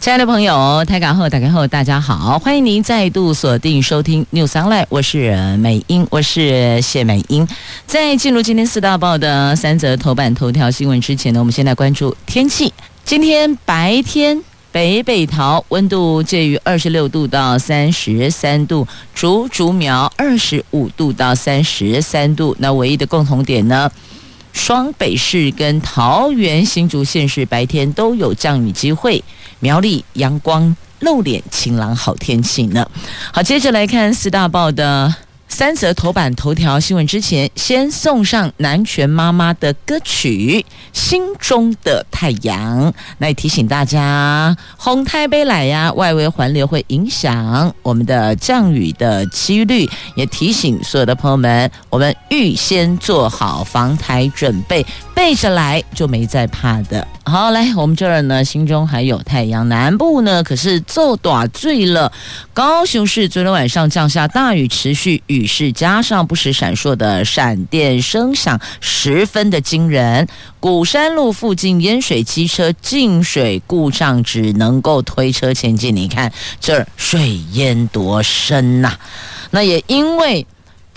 亲爱的朋友，台港后打开后，大家好，欢迎您再度锁定收听 News Online，我是美英，我是谢美英。在进入今天四大报的三则头版头条新闻之前呢，我们先来关注天气。今天白天北北桃温度介于二十六度到三十三度，竹竹苗二十五度到三十三度。那唯一的共同点呢？双北市跟桃园新竹县市白天都有降雨机会，苗栗阳光露脸，晴朗好天气呢。好，接着来看四大报的。三则头版头条新闻之前，先送上南拳妈妈的歌曲《心中的太阳》。来提醒大家，红太杯来呀，外围环流会影响我们的降雨的几率，也提醒所有的朋友们，我们预先做好防台准备。背着来就没再怕的。好，来我们这儿呢，心中还有太阳。南部呢，可是骤大醉了。高雄市昨天晚上降下大雨，持续雨势加上不时闪烁的闪电声响，十分的惊人。古山路附近淹水，机车进水故障，只能够推车前进。你看这儿水淹多深呐、那也因为。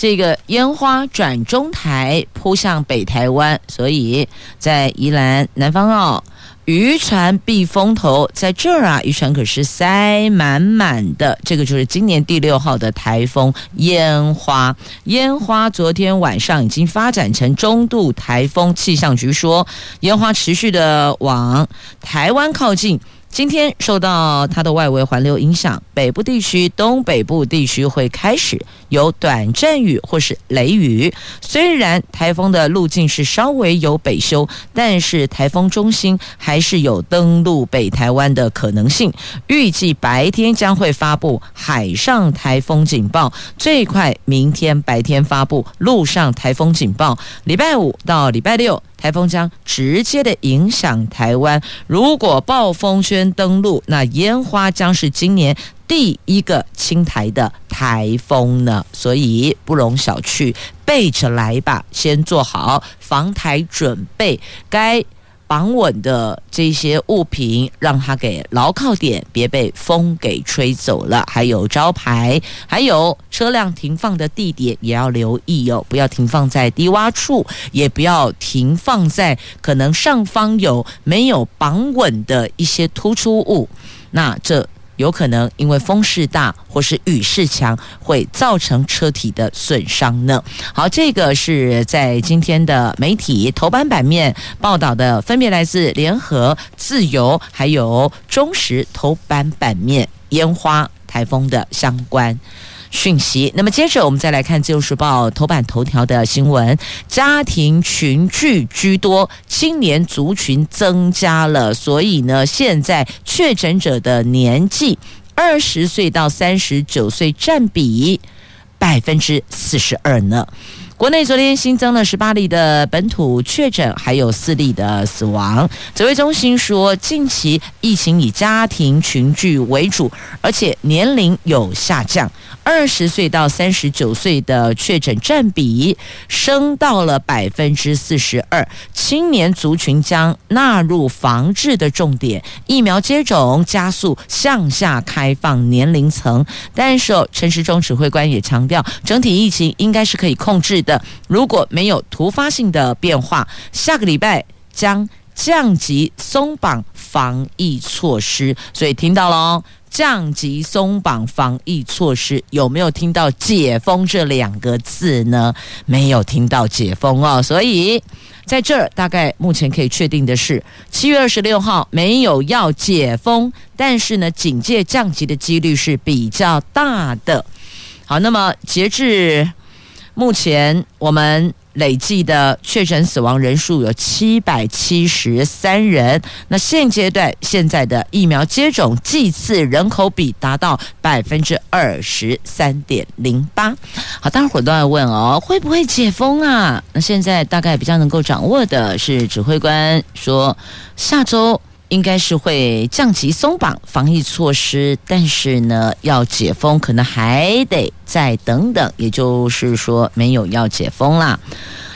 这个烟花转中台扑向北台湾，所以在宜兰南方澳渔船避风头，在这儿啊，渔船可是塞满满的。这个就是今年第六号的台风烟花。烟花昨天晚上已经发展成中度台风，气象局说烟花持续的往台湾靠近。今天受到它的外围环流影响，北部地区、东北部地区会开始有短阵雨或是雷雨。虽然台风的路径是稍微有北修，但是台风中心还是有登陆北台湾的可能性。预计白天将会发布海上台风警报，最快明天白天发布陆上台风警报。礼拜五到礼拜六。台风将直接的影响台湾，如果暴风圈登陆，那烟花将是今年第一个侵台的台风呢，所以不容小觑，备着来吧，先做好防台准备，该。绑稳的这些物品，让它给牢靠点，别被风给吹走了。还有招牌，还有车辆停放的地点也要留意哦，不要停放在低洼处，也不要停放在可能上方有没有绑稳的一些突出物。那这。有可能因为风势大或是雨势强，会造成车体的损伤呢。好，这个是在今天的媒体头版版面报道的，分别来自联合、自由还有中时头版版面烟花台风的相关。讯息。那么接着我们再来看《自由时报》头版头条的新闻：家庭群聚居多，青年族群增加了，所以呢，现在确诊者的年纪二十岁到三十九岁占比百分之四十二呢。国内昨天新增了十八例的本土确诊，还有四例的死亡。指挥中心说，近期疫情以家庭群聚为主，而且年龄有下降。二十岁到三十九岁的确诊占比升到了百分之四十二，青年族群将纳入防治的重点，疫苗接种加速向下开放年龄层。但是，陈时中指挥官也强调，整体疫情应该是可以控制的，如果没有突发性的变化，下个礼拜将降级松绑防疫措施。所以听到了哦。降级松绑防疫措施，有没有听到解封这两个字呢？没有听到解封哦，所以在这儿大概目前可以确定的是，七月二十六号没有要解封，但是呢，警戒降级的几率是比较大的。好，那么截至目前我们累计的确诊死亡人数有七百七十三人。那现阶段现在的疫苗接种剂次人口比达到百分之二十三点零八。好，大伙都在问哦，会不会解封啊？那现在大概比较能够掌握的是，指挥官说下周。应该是会降级松绑防疫措施，但是呢，要解封可能还得再等等，也就是说没有要解封啦。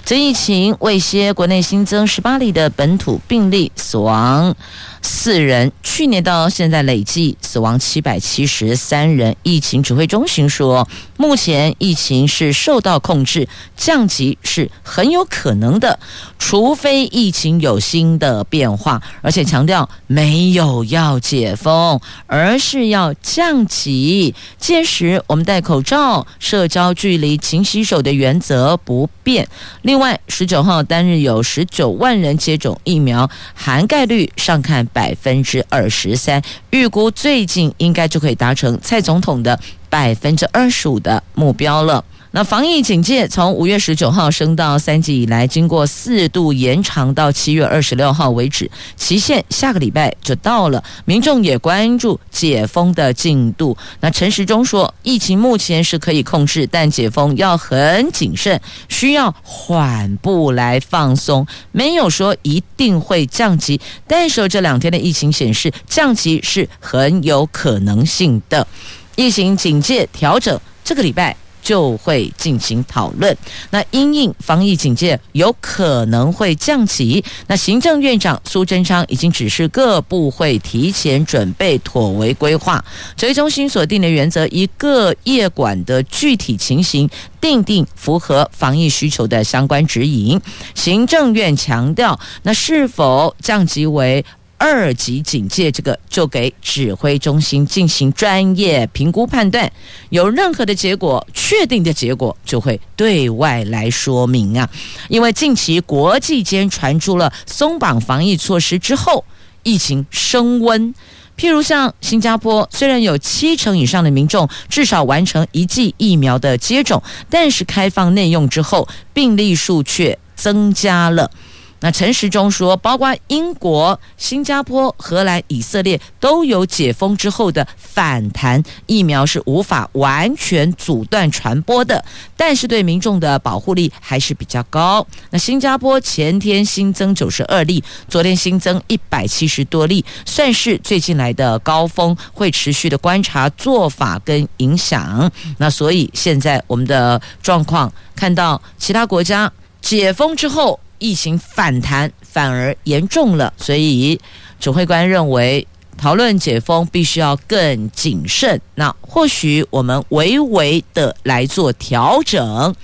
这疫情未歇，国内新增十八例的本土病例，死亡四人。去年到现在累计死亡七百七十三人。疫情指挥中心说，目前疫情是受到控制，降级是很有可能的，除非疫情有新的变化。而且强调没有要解封，而是要降级。届时我们戴口罩、社交距离、勤洗手的原则不变。另另外，十九号单日有十九万人接种疫苗，涵盖率上看百分之二十三，预估最近应该就可以达成蔡总统的百分之二十五的目标了。那防疫警戒从五月十九号升到三级以来，经过四度延长到七月二十六号为止，期限下个礼拜就到了。民众也关注解封的进度。那陈时中说，疫情目前是可以控制，但解封要很谨慎，需要缓步来放松，没有说一定会降级。但是这两天的疫情显示，降级是很有可能性的。疫情警戒调整，这个礼拜。就会进行讨论。那因应防疫警戒有可能会降级，那行政院长苏贞昌已经指示各部会提前准备妥为规划。指挥中心所定的原则，以各业管的具体情形，订定符合防疫需求的相关指引。行政院强调，那是否降级为二级警戒，这个就给指挥中心进行专业评估判断，有任何的结果，确定的结果就会对外来说明啊。因为近期国际间传出了松绑防疫措施之后，疫情升温。譬如像新加坡，虽然有七成以上的民众至少完成一剂疫苗的接种，但是开放内用之后，病例数却增加了。那陈时中说，包括英国、新加坡、荷兰、以色列都有解封之后的反弹，疫苗是无法完全阻断传播的，但是对民众的保护力还是比较高。那新加坡前天新增九十二例，昨天新增一百七十多例，算是最近来的高峰，会持续的观察做法跟影响。那所以现在我们的状况，看到其他国家解封之后。疫情反弹反而严重了，所以指挥官认为讨论解封必须要更谨慎。那或许我们微微的来做调整，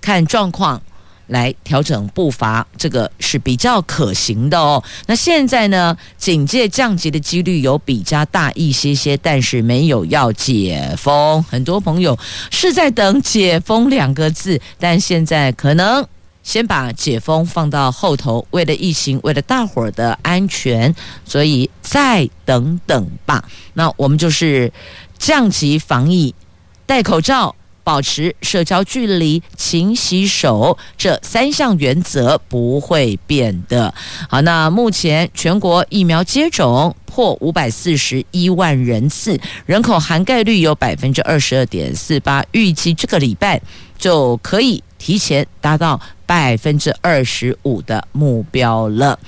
看状况来调整步伐，这个是比较可行的哦。那现在呢，警戒降级的几率有比较大一些些，但是没有要解封。很多朋友是在等“解封”两个字，但现在可能。先把解封放到后头，为了疫情，为了大伙儿的安全，所以再等等吧。那我们就是降级防疫，戴口罩，保持社交距离，勤洗手，这三项原则不会变的。好，那目前全国疫苗接种破五百四十一万人次，人口涵盖率有百分之二十二点四八，预计这个礼拜就可以提前达到。百分之二十五的目标了。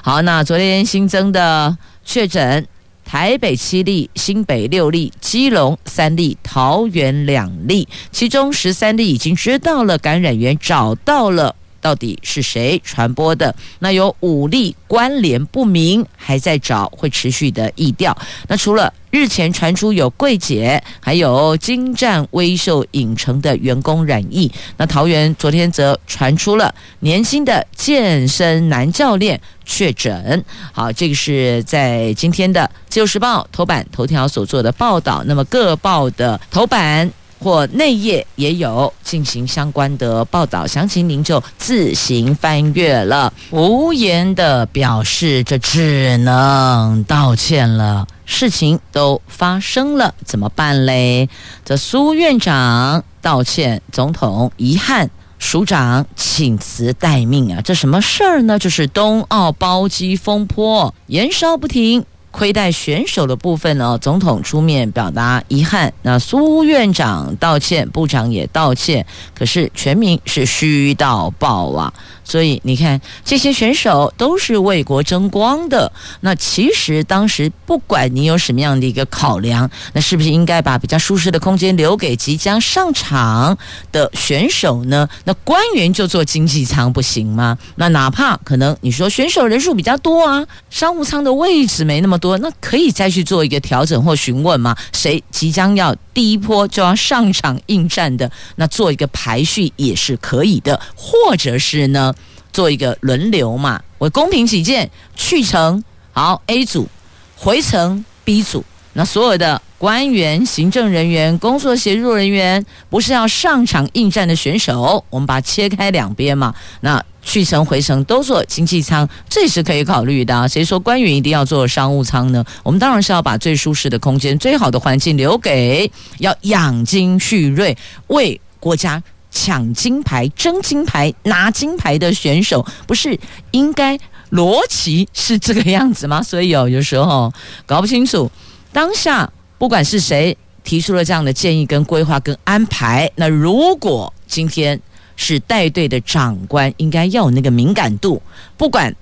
好，那昨天新增的确诊，台北七例，新北六例，基隆三例，桃园两例，其中十三例已经知道了感染源，找到了。到底是谁传播的？那有五例关联不明，还在找，会持续的疫调。那除了日前传出有柜姐，还有精湛威秀影城的员工染疫。那桃园昨天则传出了年轻的健身男教练确诊。好，这个是在今天的《自由时报》头版头条所做的报道。那么各报的头版。或内页也有进行相关的报道，详情您就自行翻阅了。无言的表示，这只能道歉了。事情都发生了，怎么办嘞？这苏院长道歉，总统遗憾署长请辞待命啊，这什么事儿呢？就是冬奥包机风波延烧不停。亏待选手的部分呢，总统出面表达遗憾，那苏院长道歉，部长也道歉，可是全民是虚到爆啊！所以你看，这些选手都是为国争光的。那其实当时不管你有什么样的一个考量，那是不是应该把比较舒适的空间留给即将上场的选手呢？那官员就坐经济舱不行吗？那哪怕可能你说选手人数比较多啊，商务舱的位置没那么多，那可以再去做一个调整或询问吗？谁即将要第一波就要上场应战的，那做一个排序也是可以的，或者是呢，做一个轮流嘛，为公平起见，去程好 A 组，回程 B 组，那所有的官员、行政人员、工作协助人员，不是要上场应战的选手，我们把它切开两边嘛，那。去程回程都坐经济舱，这是可以考虑的啊。谁说官员一定要坐商务舱呢？我们当然是要把最舒适的空间、最好的环境留给要养精蓄锐、为国家抢金牌、争金牌、拿金牌的选手，不是应该逻辑是这个样子吗？所以哦，有时候搞不清楚当下，不管是谁提出了这样的建议、跟规划、跟安排，那如果今天。是带队的长官应该要有那个敏感度，不管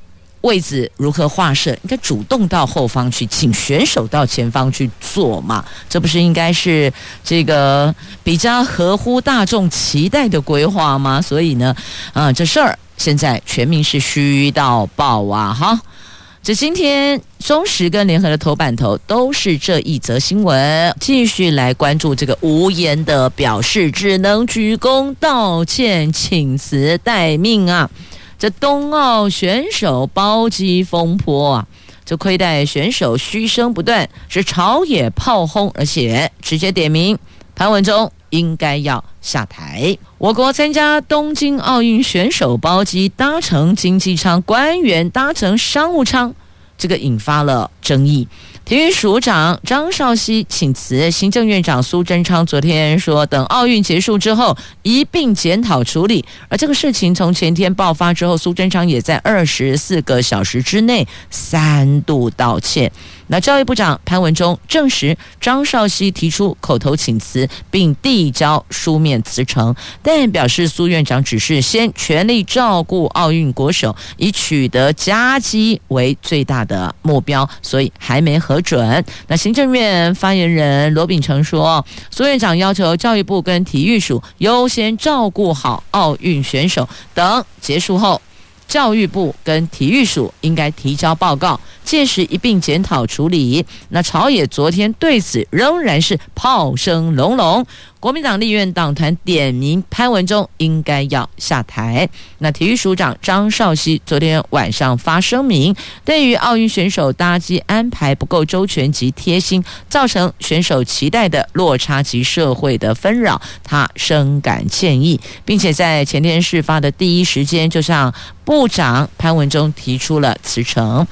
位置如何划设，应该主动到后方去，请选手到前方去做嘛？这不是应该是这个比较合乎大众期待的规划吗？所以呢，啊，这事儿现在全民是虚到爆啊！哈。这今天中时跟联合的头版头都是这一则新闻，继续来关注这个无言的表示，只能鞠躬道歉，请辞待命啊！这冬奥选手包机风波啊，这亏待选手嘘声不断，是朝野炮轰，而且直接点名潘文忠应该要下台。我国参加东京奥运选手包机搭乘经济舱，官员搭乘商务舱，这个引发了争议。体育署长张少熙请辞，行政院长苏贞昌昨天说，等奥运结束之后一并检讨处理。而这个事情从前天爆发之后，苏贞昌也在二十四个小时之内三度道歉。那教育部长潘文忠证实，张少熙提出口头请辞，并递交书面辞呈，但表示苏院长只是先全力照顾奥运国手，以取得佳绩为最大的目标，所以还没核准。那行政院发言人罗秉成说，苏院长要求教育部跟体育署优先照顾好奥运选手，等结束后。教育部跟体育署应该提交报告，届时一并检讨处理。那朝野昨天对此仍然是炮声隆隆。国民党立院党团点名潘文忠应该要下台。那体育署长张少熙昨天晚上发声明，对于奥运选手搭机安排不够周全及贴心，造成选手期待的落差及社会的纷扰，他深感歉意，并且在前天事发的第一时间就向部长潘文忠提出了辞呈。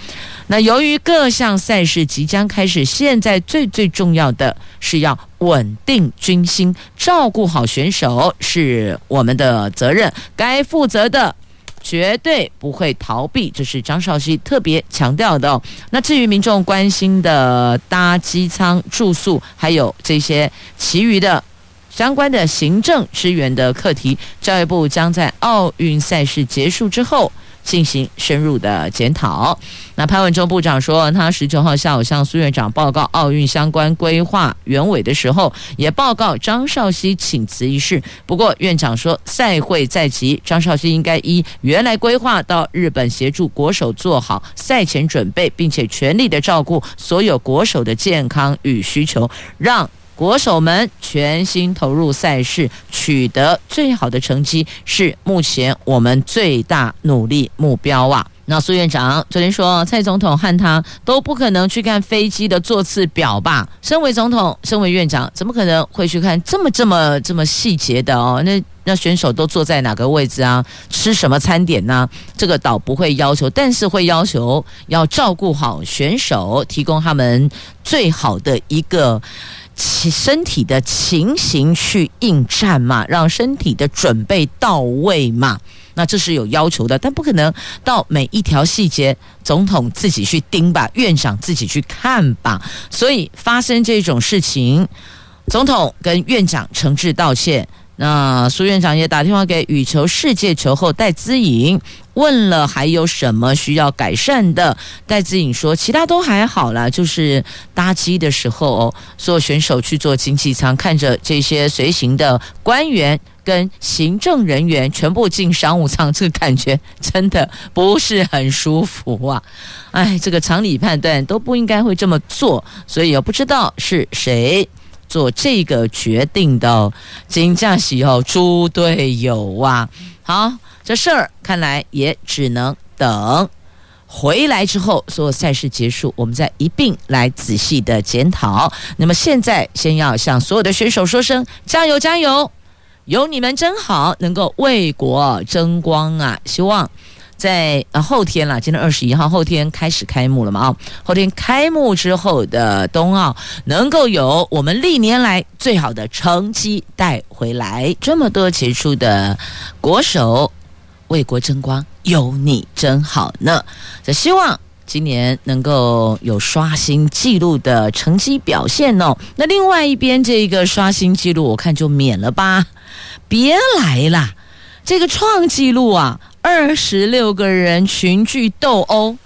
那由于各项赛事即将开始，现在最最重要的是要稳定军心，照顾好选手是我们的责任，该负责的绝对不会逃避，这是张少熙特别强调的。那至于民众关心的搭机舱住宿，还有这些其余的相关的行政支援的课题，教育部将在奥运赛事结束之后。进行深入的检讨。那潘文忠部长说，他十九号下午向苏院长报告奥运相关规划原委的时候，也报告张少熙请辞一事。不过院长说，赛会在即，张少熙应该依原来规划到日本协助国手做好赛前准备，并且全力的照顾所有国手的健康与需求，让。国手们全心投入赛事，取得最好的成绩，是目前我们最大努力目标啊！那苏院长昨天说，蔡总统和他都不可能去看飞机的座次表吧？身为总统，身为院长，怎么可能会去看这么这么这么细节的哦？那那选手都坐在哪个位置啊？吃什么餐点呢、这个倒不会要求，但是会要求要照顾好选手，提供他们最好的一个。其身体的情形去应战嘛，让身体的准备到位嘛。那这是有要求的，但不可能到每一条细节，总统自己去盯吧，院长自己去看吧。所以发生这种事情，总统跟院长诚挚道歉。那苏院长也打电话给羽球世界球后戴资颖，问了还有什么需要改善的。戴资颖说，其他都还好啦，就是搭机的时候哦，所有选手去坐经济舱，看着这些随行的官员跟行政人员全部进商务舱，这个感觉真的不是很舒服啊！哎，这个常理判断都不应该会这么做，所以也不知道是谁。做这个决定的金价喜好，猪队友啊！好，这事儿看来也只能等回来之后，所有赛事结束，我们再一并来仔细的检讨。那么现在，先要向所有的选手说声加油加油，有你们真好，能够为国争光啊！希望。在呃后天了，今天二十一号，后天开始开幕了嘛？啊，后天开幕之后的冬奥，能够有我们历年来最好的成绩带回来，这么多杰出的国手为国争光，有你真好呢。这希望今年能够有刷新纪录的成绩表现哦。那另外一边这一个刷新纪录，我看就免了吧，别来啦，这个创纪录啊！二十六个人群聚斗殴，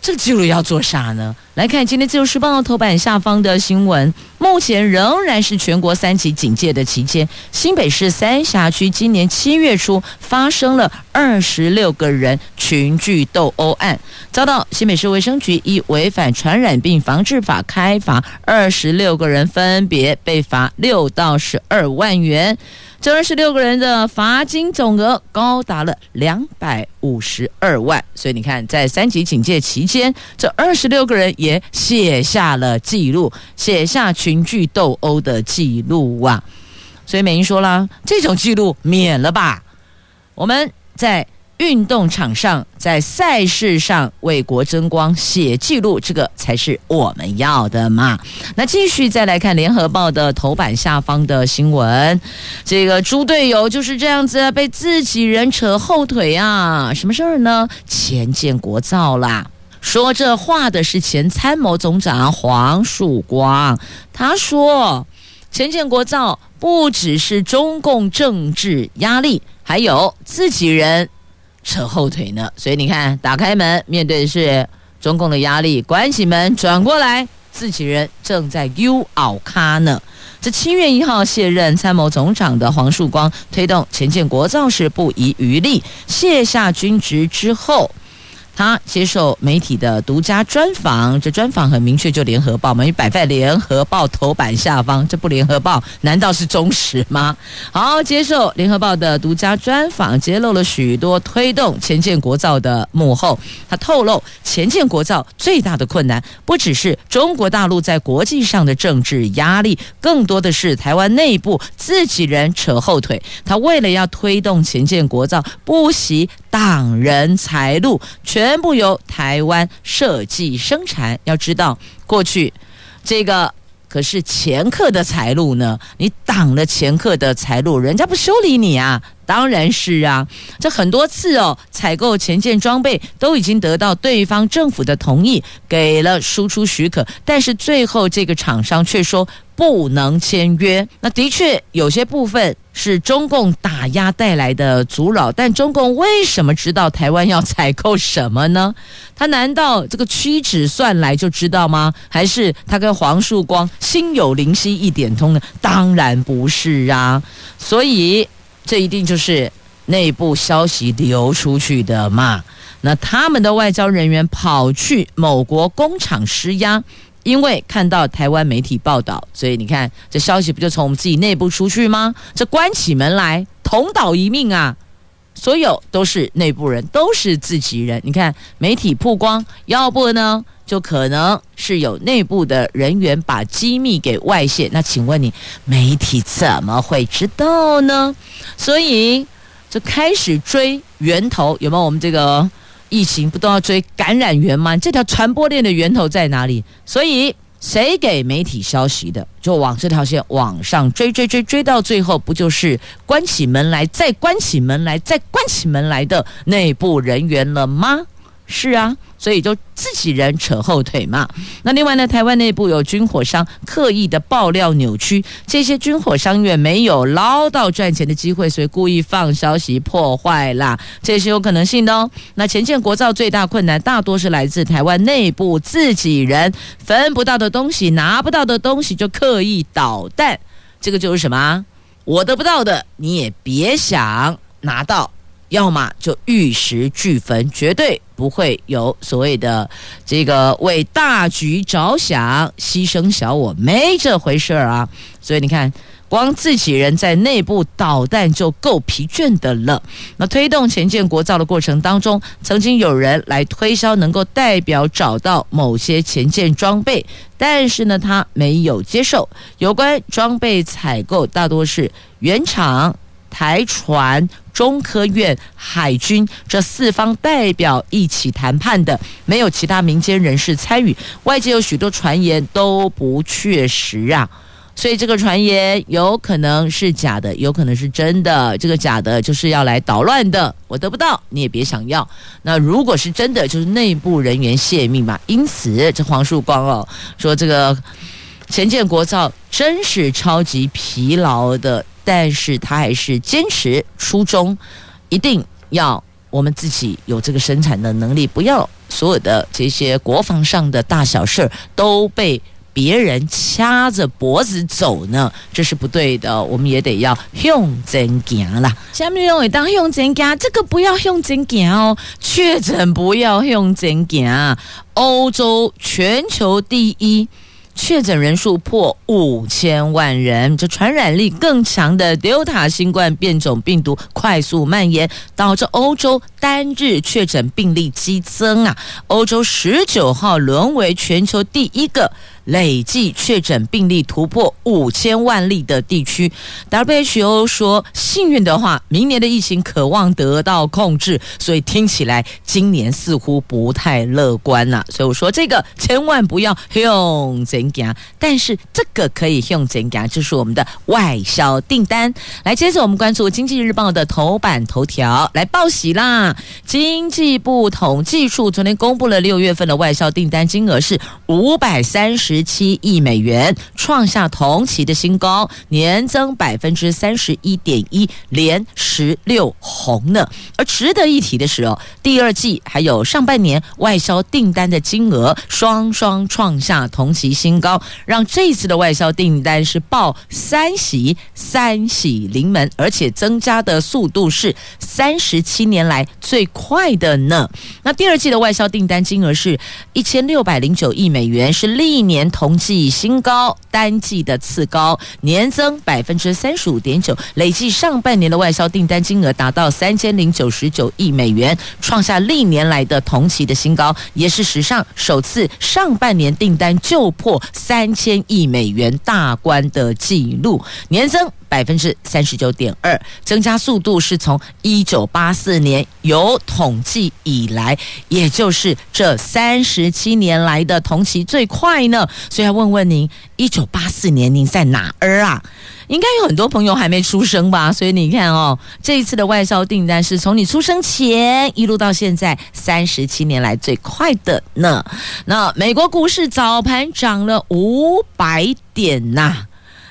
这个记录要做啥呢？来看今天《自由时报》头版下方的新闻，目前仍然是全国三级警戒的期间。新北市三峡区今年七月初发生了二十六个人群聚斗殴案，遭到新北市卫生局以违反传染病防治法开罚，二十六个人分别被罚六到十二万元。这二十六个人的罚金总额高达了两百五十二万，所以你看，在三级警戒期间，这二十六个人也写下了记录，写下群聚斗殴的记录啊！所以美英说了，这种记录免了吧，我们在。运动场上，在赛事上为国争光、写记录，这个才是我们要的嘛。那继续再来看《联合报》的头版下方的新闻，这个猪队友就是这样子被自己人扯后腿啊！什么事儿呢？前建国造啦！说这话的是前参谋总长黄曙光，他说前建国造不只是中共政治压力，还有自己人。扯后腿呢，所以你看，打开门面对的是中共的压力，关起门转过来，自己人正在 U 奥卡呢。这七月一号卸任参谋总长的黄树光推动前建国造时不遗余力，卸下军职之后。他接受媒体的独家专访，这专访很明确，就联合报嘛，因为摆在联合报头版下方，这不联合报难道是忠实吗？好，接受联合报的独家专访，揭露了许多推动前建国造的幕后。他透露，前建国造最大的困难，不只是中国大陆在国际上的政治压力，更多的是台湾内部自己人扯后腿。他为了要推动前建国造，不惜挡人财路，全部由台湾设计生产。要知道，过去这个可是前客的财路呢，你挡了前客的财路，人家不修理你啊？当然是啊，这很多次哦，采购前建装备都已经得到对方政府的同意，给了输出许可，但是最后这个厂商却说不能签约。那的确有些部分是中共打压带来的阻扰，但中共为什么知道台湾要采购什么呢？他难道这个屈指算来就知道吗？还是他跟黄树光心有灵犀一点通呢？当然不是啊，所以。这一定就是内部消息流出去的嘛？那他们的外交人员跑去某国工厂施压，因为看到台湾媒体报道，所以你看这消息不就从我们自己内部出去吗？这关起门来同岛一命啊！所有都是内部人，都是自己人。你看媒体曝光，要不呢？就可能是有内部的人员把机密给外泄，那请问你媒体怎么会知道呢？所以就开始追源头，有没有？我们这个疫情不都要追感染源吗？这条传播链的源头在哪里？所以谁给媒体消息的，就往这条线往上追追追追到最后，不就是关起门来再关起门来再关起门来的内部人员了吗？是啊。所以就自己人扯后腿嘛。那另外呢，台湾内部有军火商刻意的爆料扭曲，这些军火商员没有捞到赚钱的机会，所以故意放消息破坏啦，这是有可能性的哦。那前线国造最大困难大多是来自台湾内部自己人分不到的东西，拿不到的东西就刻意捣蛋，这个就是什么？我得不到的你也别想拿到。要么就玉石俱焚，绝对不会有所谓的这个为大局着想，牺牲小我，没这回事儿啊！所以你看，光自己人在内部捣蛋就够疲倦的了。那推动前建国造的过程当中，曾经有人来推销能够代表找到某些潜舰装备，但是呢，他没有接受。有关装备采购，大多是原厂。台船、中科院、海军这四方代表一起谈判的，没有其他民间人士参与。外界有许多传言都不确实啊，所以这个传言有可能是假的，有可能是真的。这个假的就是要来捣乱的，我得不到你也别想要。那如果是真的，就是内部人员泄密嘛。因此，这黄树光哦说这个陈建国造真是超级疲劳的。但是他还是坚持初衷，一定要我们自己有这个生产的能力，不要所有的这些国防上的大小事儿都被别人掐着脖子走呢，这是不对的。我们也得要用真行啦。下面认为当用真行，这个不要用真行哦，确诊不要用真行。欧洲全球第一。确诊人数破五千万人，这传染力更强的 Delta 新冠变种病毒快速蔓延，导致欧洲单日确诊病例激增啊！欧洲十九号沦为全球第一个。累计确诊病例突破五千万例的地区，WHO 说，幸运的话，明年的疫情可望得到控制。所以听起来今年似乎不太乐观呐。所以我说这个千万不要用真假，但是这个可以用真假，就是我们的外销订单。来，接着我们关注《经济日报》的头版头条，来报喜啦！经济部统计处昨天公布了六月份的外销订单金额是五百三十。十七亿美元，创下同期的新高，年增百分之三十一点一，连十六红呢。而值得一提的是哦，第二季还有上半年外销订单的金额双双创下同期新高，让这次的外销订单是报三喜三喜临门，而且增加的速度是三十七年来最快的呢。那第二季的外销订单金额是一千六百零九亿美元，是历年。年同期新高，单季的次高，年增百分之三十五点九，累计上半年的外销订单金额达到三千零九十九亿美元，创下历年来的同期的新高，也是史上首次上半年订单就破三千亿美元大关的记录，年增。百分之三十九点二，增加速度是从一九八四年有统计以来，也就是这三十七年来的同期最快呢。所以要问问您，一九八四年您在哪儿啊？应该有很多朋友还没出生吧？所以你看哦，这一次的外销订单是从你出生前一路到现在三十七年来最快的呢。那美国股市早盘涨了五百点呐、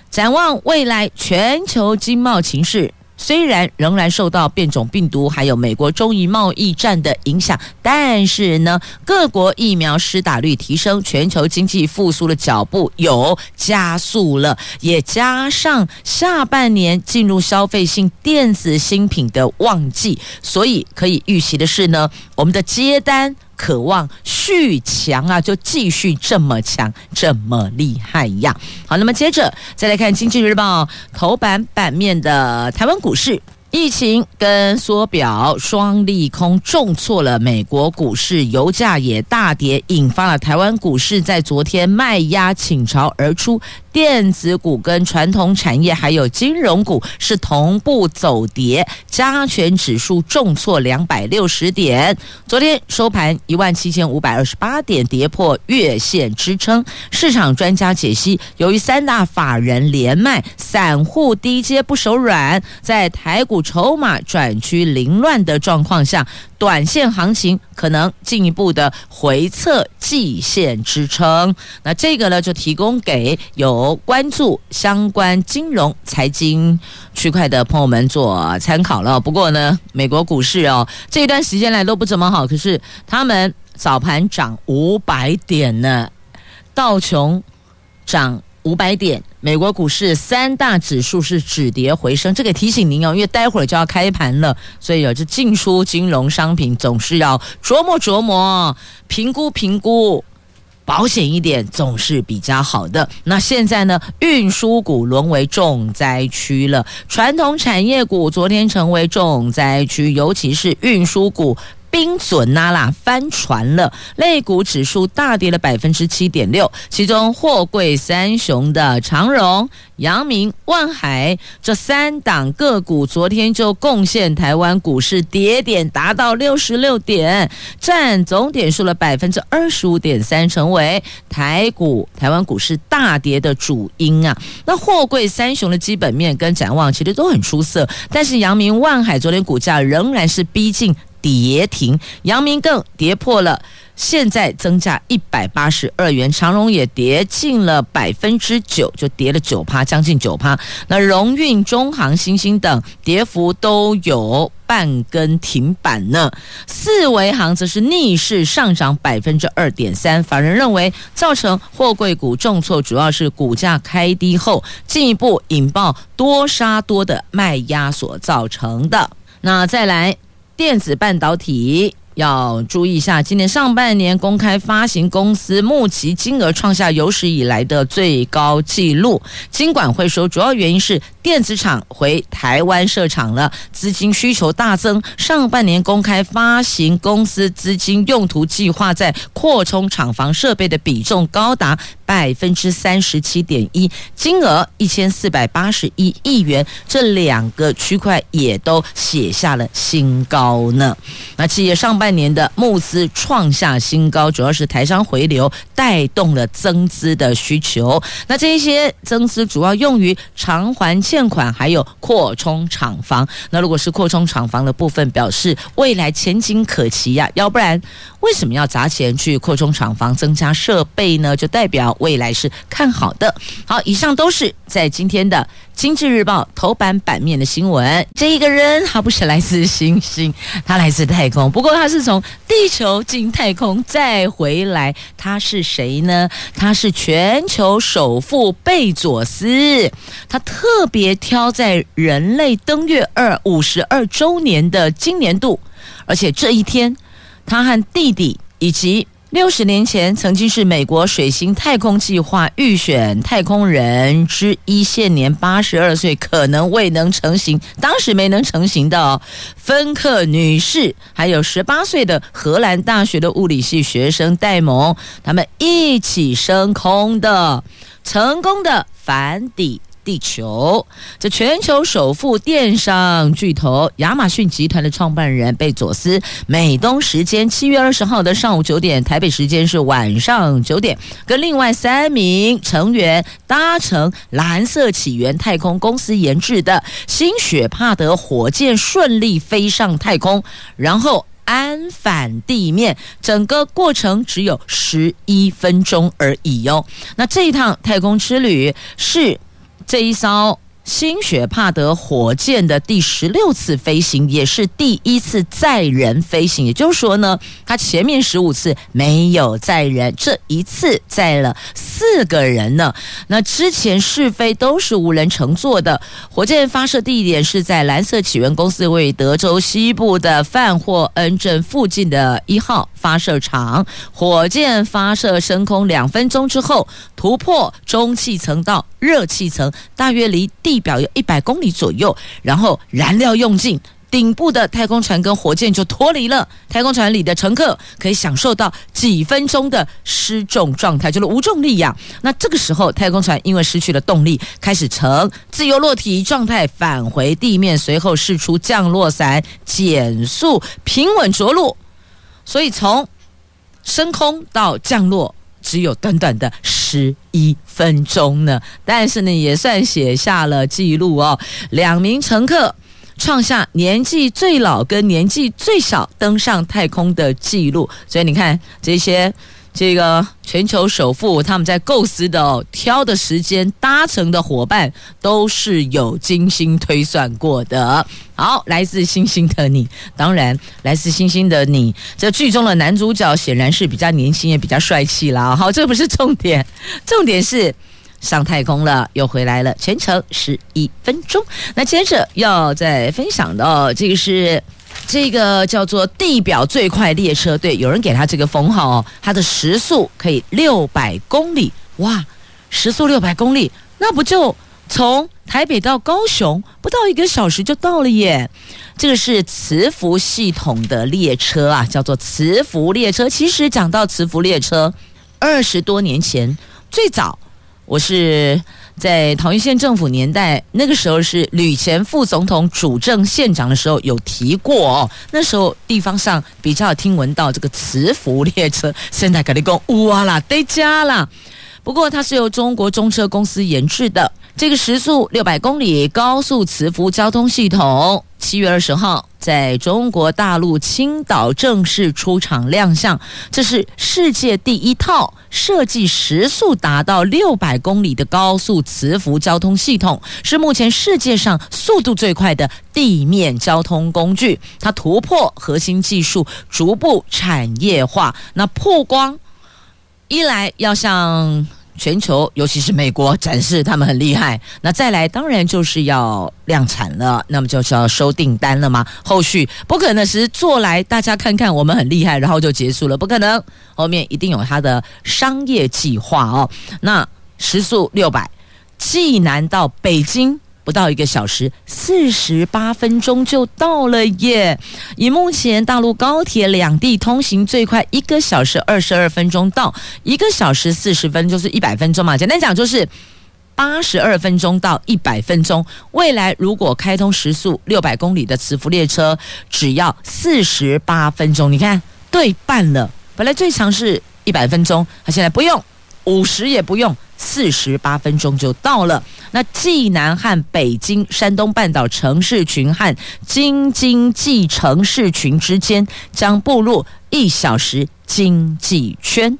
展望未来，全球经贸情势虽然仍然受到变种病毒还有美国中印贸易战的影响，但是呢，各国疫苗施打率提升，全球经济复苏的脚步有加速了，也加上下半年进入消费性电子新品的旺季，所以可以预期的是呢，我们的接单。渴望续强啊，就继续这么强，这么厉害呀！好，那么接着再来看《经济日报》头版版面的台湾股市。疫情跟缩表双利空重挫了美国股市，油价也大跌，引发了台湾股市在昨天卖压倾巢而出，电子股跟传统产业还有金融股是同步走跌，加权指数重挫两百六十点，昨天收盘一万七千五百二十八点，跌破月线支撑。市场专家解析，由于三大法人连卖，散户低阶不手软，在台股筹码转趋凌乱的状况下，短线行情可能进一步的回测季线支撑。那这个呢，就提供给有关注相关金融财经区块的朋友们做参考了。不过呢，美国股市哦，这一段时间来都不怎么好，可是他们早盘涨五百点呢。道琼涨五百点，美国股市三大指数是止跌回升。这个提醒您哦，因为待会儿就要开盘了，所以有这进出金融商品总是要琢磨琢磨、评估评估，保险一点总是比较好的。那现在呢，运输股沦为重灾区了，传统产业股昨天成为重灾区，尤其是运输股。冰准拉拉翻船了，类股指数大跌了百分之七点六，其中货柜三雄的长荣、阳明、万海这三档个股昨天就贡献台湾股市跌点达到六十六点，占总点数了百分之二十五点三，成为台股台湾股市大跌的主因啊。那货柜三雄的基本面跟展望其实都很出色，但是阳明、万海昨天股价仍然是逼近。跌停，阳明更跌破了，现在增价一百八十二元，长荣也跌近了百分之九，就跌了九趴，将近九趴。那荣运、中航、新兴等跌幅都有半根停板呢。四维行则是逆势上涨百分之二点三，法人认为造成货柜股重挫，主要是股价开低后进一步引爆多杀多的卖压所造成的。那再来。电子半导体要注意一下，今年上半年公开发行公司募集金额创下有史以来的最高纪录。金管会说，主要原因是电子厂回台湾设厂了，资金需求大增。上半年公开发行公司资金用途计划在扩充厂房设备的比重高达百分之三十七点一，金额一千四百八十一亿元，这两个区块也都写下了新高呢。那企业上半年的募资创下新高，主要是台商回流带动了增资的需求。那这一些增资主要用于偿还欠款，还有扩充厂房。那如果是扩充厂房的部分，表示未来前景可期呀。要不然为什么要砸钱去扩充厂房、增加设备呢？就代表。未来是看好的。好，以上都是在今天的《经济日报》头版版面的新闻。这一个人，他不是来自星星，他来自太空。不过他是从地球进太空再回来。他是谁呢？他是全球首富贝佐斯。他特别挑在人类登月二五十二周年的今年度，而且这一天，他和弟弟以及。六十年前，曾经是美国水星太空计划预选太空人之一，现年八十二岁，可能未能成行。当时没能成行的，芬克女士，还有十八岁的荷兰大学的物理系学生戴蒙，他们一起升空的，成功的返抵。地球，这全球首富电商巨头亚马逊集团的创办人贝佐斯，美东时间七月二十号的上午九点，台北时间是晚上九点，跟另外三名成员搭乘蓝色起源太空公司研制的新雪帕德火箭顺利飞上太空，然后安返地面，整个过程只有十一分钟而已哟。那这一趟太空之旅是。这一艘新雪帕德火箭的第十六次飞行，也是第一次载人飞行。也就是说呢，它前面十五次没有载人，这一次载了四个人呢。那之前试飞都是无人乘坐的。火箭发射地点是在蓝色起源公司位于德州西部的范霍恩镇附近的一号发射场。火箭发射升空两分钟之后，突破中气层到热气层，大约离地表有一百公里左右，然后燃料用尽，顶部的太空船跟火箭就脱离了，太空船里的乘客可以享受到几分钟的失重状态，就是无重力呀。那这个时候，太空船因为失去了动力，开始呈自由落体状态返回地面，随后释出降落伞，减速平稳着陆。所以从升空到降落只有短短的十一分钟呢，但是呢，也算写下了记录哦。两名乘客。创下年纪最老跟年纪最小登上太空的记录，所以你看这些这个全球首富他们在构思的，挑的时间搭乘的伙伴都是有精心推算过的。好，来自星星的你，当然来自星星的你，这剧中的男主角显然是比较年轻也比较帅气啦。好，这不是重点，重点是。上太空了，又回来了，全程十一分钟。那接着要再分享的哦，这个是这个叫做地表最快列车，对，有人给他这个封号哦，它的时速可以六百公里，哇，时速六百公里，那不就从台北到高雄不到一个小时就到了耶？这个是磁浮系统的列车啊，叫做磁浮列车。其实讲到磁浮列车，二十多年前最早。我是在桃园县政府年代，那个时候是吕前副总统主政县长的时候有提过哦。那时候地方上比较听闻到这个磁浮列车，现在跟你讲哇啦得加啦。不过它是由中国中车公司研制的，这个时速六百公里高速磁浮交通系统，七月二十号。在中国大陆青岛正式出厂亮相，这是世界第一套设计时速达到六百公里的高速磁浮交通系统，是目前世界上速度最快的地面交通工具。它突破核心技术，逐步产业化。那曝光一来要向。全球，尤其是美国，展示他们很厉害。那再来，当然就是要量产了，那么就是要收订单了嘛？后续不可能是做来大家看看我们很厉害，然后就结束了，不可能。后面一定有它的商业计划哦。那时速六百，济南到北京。不到一个小时，四十八分钟就到了耶！以目前大陆高铁两地通行最快一个小时二十二分钟到，一个小时四十分就是一百分钟嘛。简单讲就是八十二分钟到一百分钟。未来如果开通时速六百公里的磁浮列车，只要四十八分钟。你看对半了，本来最长是一百分钟，它现在不用五十也不用。四十八分钟就到了。那济南和北京山东半岛城市群和京津冀城市群之间将步入一小时经济圈，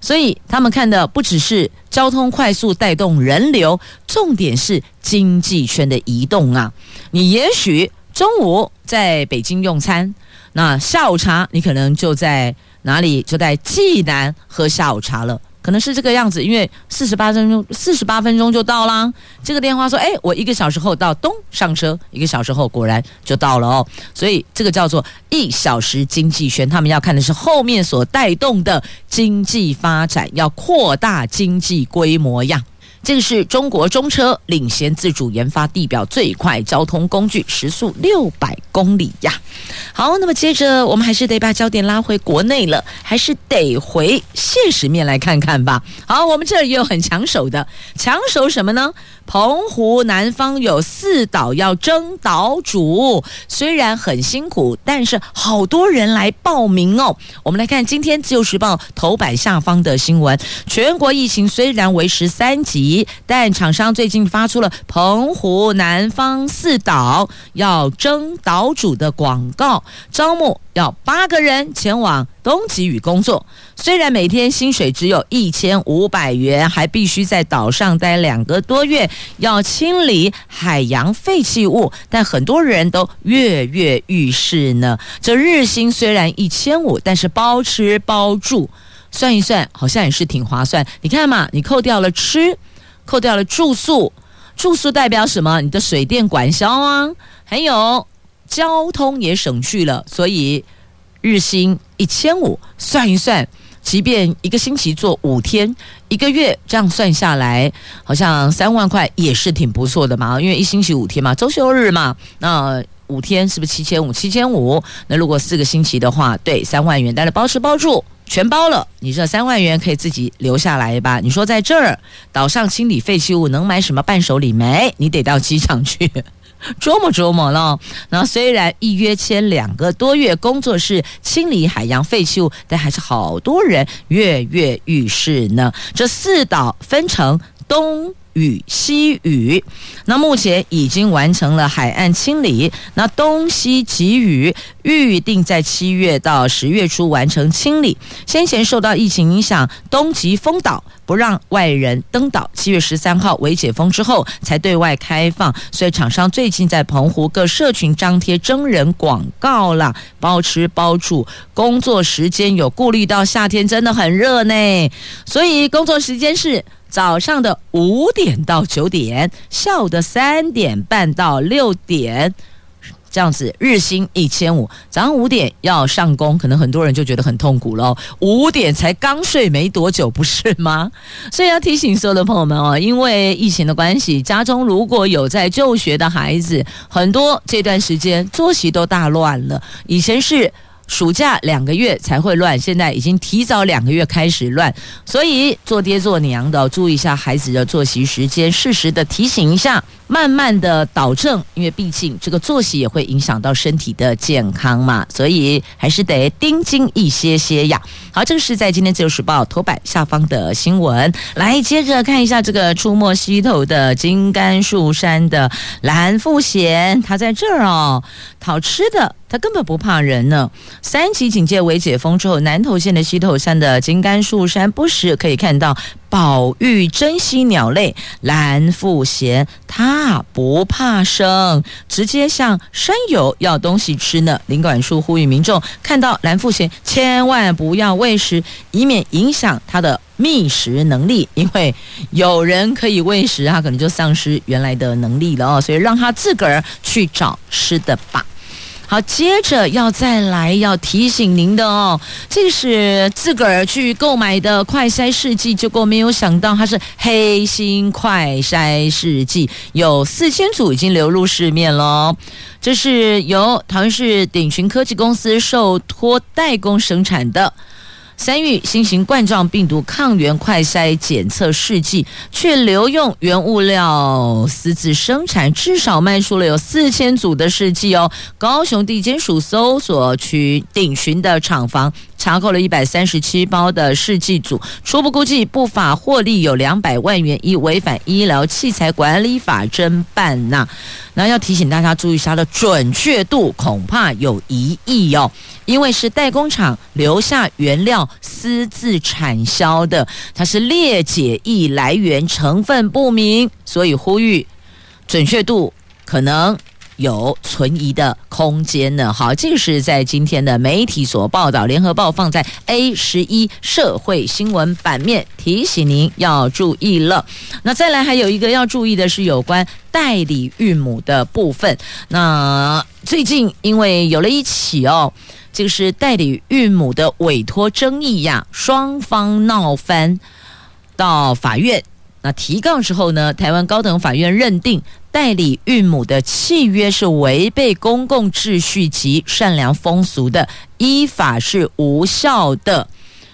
所以他们看的不只是交通快速带动人流，重点是经济圈的移动啊。你也许中午在北京用餐，那下午茶你可能就在哪里？就在济南喝下午茶了。可能是这个样子，因为四十八分钟，四十八分钟就到啦。这个电话说：“哎，我一个小时后到东上车，一个小时后果然就到了哦。”所以这个叫做一小时经济圈。他们要看的是后面所带动的经济发展，要扩大经济规模呀。这个是中国中车领先自主研发地表最快交通工具，时速六百公里呀。好，那么接着我们还是得把焦点拉回国内了，还是得回现实面来看看吧。好，我们这儿也有很抢手的，抢手什么呢？澎湖南方有四岛要争岛主，虽然很辛苦，但是好多人来报名哦。我们来看今天《自由时报》头版下方的新闻：全国疫情虽然维持三级，但厂商最近发出了澎湖南方四岛要争岛主的广告，招募。要八个人前往东极屿工作，虽然每天薪水只有一千五百元，还必须在岛上待两个多月，要清理海洋废弃物，但很多人都跃跃欲试呢。这日薪虽然一千五，但是包吃包住，算一算好像也是挺划算。你看嘛，你扣掉了吃，扣掉了住宿，住宿代表什么？你的水电管销啊，还有。交通也省去了，所以日薪一千五，算一算，即便一个星期做五天，一个月这样算下来，好像三万块也是挺不错的嘛。因为一星期五天嘛，周休日嘛，那五天是不是七千五？七千五，那如果四个星期的话，对，三万元，但是包吃包住全包了，你这三万元可以自己留下来吧？你说在这儿岛上清理废弃物能买什么伴手礼没？你得到机场去。琢磨琢磨了，那虽然一约签两个多月，工作室清理海洋废弃物，但还是好多人跃跃欲试呢。这四岛分成东屿、西屿，那目前已经完成了海岸清理。那东西几屿预定在七月到十月初完成清理。先前受到疫情影响，东极封岛。不让外人登岛。七月十三号为解封之后才对外开放，所以厂商最近在澎湖各社群张贴征人广告啦，包吃包住。工作时间有顾虑到夏天真的很热呢，所以工作时间是早上的五点到九点，下午的三点半到六点。这样子日薪一千五，早上五点要上工，可能很多人就觉得很痛苦了。五点才刚睡没多久，不是吗？所以要提醒所有的朋友们哦，因为疫情的关系，家中如果有在就学的孩子，很多这段时间作息都大乱了。以前是。暑假两个月才会乱，现在已经提早两个月开始乱，所以做爹做娘的注意一下孩子的作息时间，适时的提醒一下，慢慢的导正，因为毕竟这个作息也会影响到身体的健康嘛，所以还是得盯紧一些些呀。好，这个是在今天自由时报头版下方的新闻，来接着看一下这个出没溪头的金甘树山的蓝富贤，他在这儿哦，讨吃的。它根本不怕人呢。三级警戒为解封之后，南投县的溪头山的金甘树山不时可以看到保育珍稀鸟类蓝腹鷴，它不怕生，直接向山友要东西吃呢。林管处呼吁民众看到蓝腹鷴千万不要喂食，以免影响它的觅食能力。因为有人可以喂食，它可能就丧失原来的能力了哦。所以让它自个儿去找吃的吧。好，接着要再来要提醒您的哦，这是自个儿去购买的快筛试剂，结果没有想到它是黑心快筛试剂，有四千组已经流入市面了。这是由桃园市鼎群科技公司受托代工生产的。三氯新型冠状病毒抗原快筛检测试剂，却留用原物料私自生产，至少卖出了有四千组的试剂哦。高雄地检署搜索区鼎群的厂房。查扣了一百三十七包的试剂组，初步估计不法获利有两百万元，依违反医疗器材管理法侦办呐。那要提醒大家注意一下的准确度，恐怕有疑义哦，因为是代工厂留下原料私自产销的，它是裂解液来源成分不明，所以呼吁准确度可能。有存疑的空间呢。好，这个是在今天的媒体所报道，《联合报》放在 A 十一社会新闻版面，提醒您要注意了。那再来还有一个要注意的是有关代理孕母的部分。那最近因为有了一起哦，这个是代理孕母的委托争议呀，双方闹翻到法院。那提告之后呢，台湾高等法院认定。代理孕母的契约是违背公共秩序及善良风俗的，依法是无效的。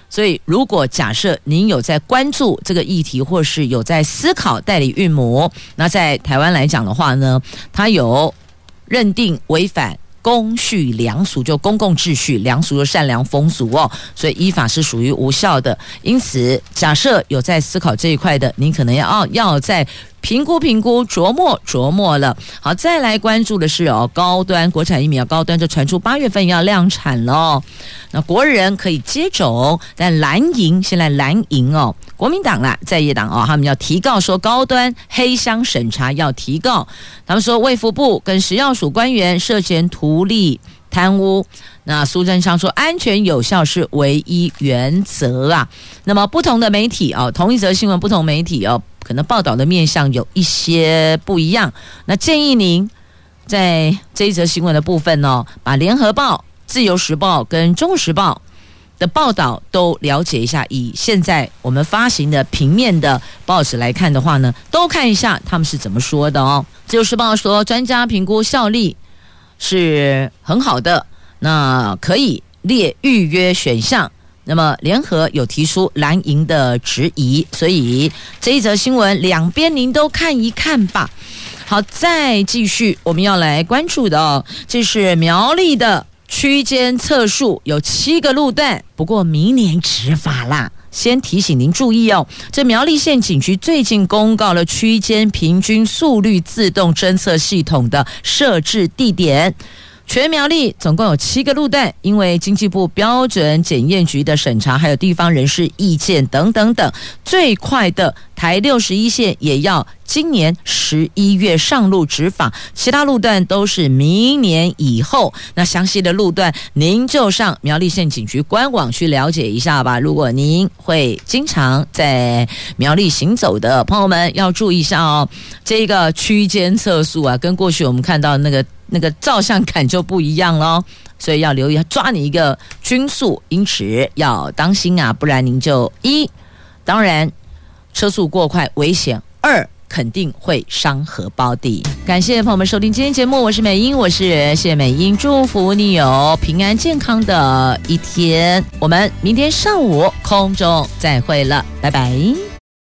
所以，如果假设您有在关注这个议题，或是有在思考代理孕母，那在台湾来讲的话呢，它有认定违反公序良俗，就公共秩序、良俗的善良风俗哦，所以依法是属于无效的。因此，假设有在思考这一块的，您可能要要在。评估评估，琢磨琢磨了。好，再来关注的是哦，高端国产疫苗高端就传出八月份要量产了。那国人可以接种，但蓝营现在蓝营哦，国民党啦，在野党哦，他们要提告说高端黑箱审查要提告。他们说卫福部跟食药署官员涉嫌图利贪污。那苏贞昌说安全有效是唯一原则啊。那么不同的媒体哦，同一则新闻不同媒体哦。可能报道的面向有一些不一样，那建议您在这一则新闻的部分呢、哦，把联合报、自由时报跟中时报的报道都了解一下。以现在我们发行的平面的报纸来看的话呢，都看一下他们是怎么说的哦。自由时报说，专家评估效力。是很好的，那可以列预约选项。那么联合有提出蓝营的质疑，所以这一则新闻两边您都看一看吧。好，再继续我们要来关注的哦，这是苗栗的区间测速有七个路段，不过明年执法啦。先提醒您注意哦，这苗栗县警局最近公告了区间平均速率自动侦测系统的设置地点。全苗栗总共有七个路段，因为经济部标准检验局的审查，还有地方人士意见等等等，最快的台六十一线也要今年十一月上路执法，其他路段都是明年以后。那详细的路段，您就上苗栗县警局官网去了解一下吧。如果您会经常在苗栗行走的朋友们，要注意一下哦。这个区间测速啊，跟过去我们看到那个。那个照相感就不一样喽，所以要留意，抓你一个均速，因此要当心啊，不然您就一，当然车速过快危险；二，肯定会伤荷包的。感谢朋友们收听今天节目，我是美英，我是谢美英，祝福你有平安健康的一天。我们明天上午空中再会了，拜拜。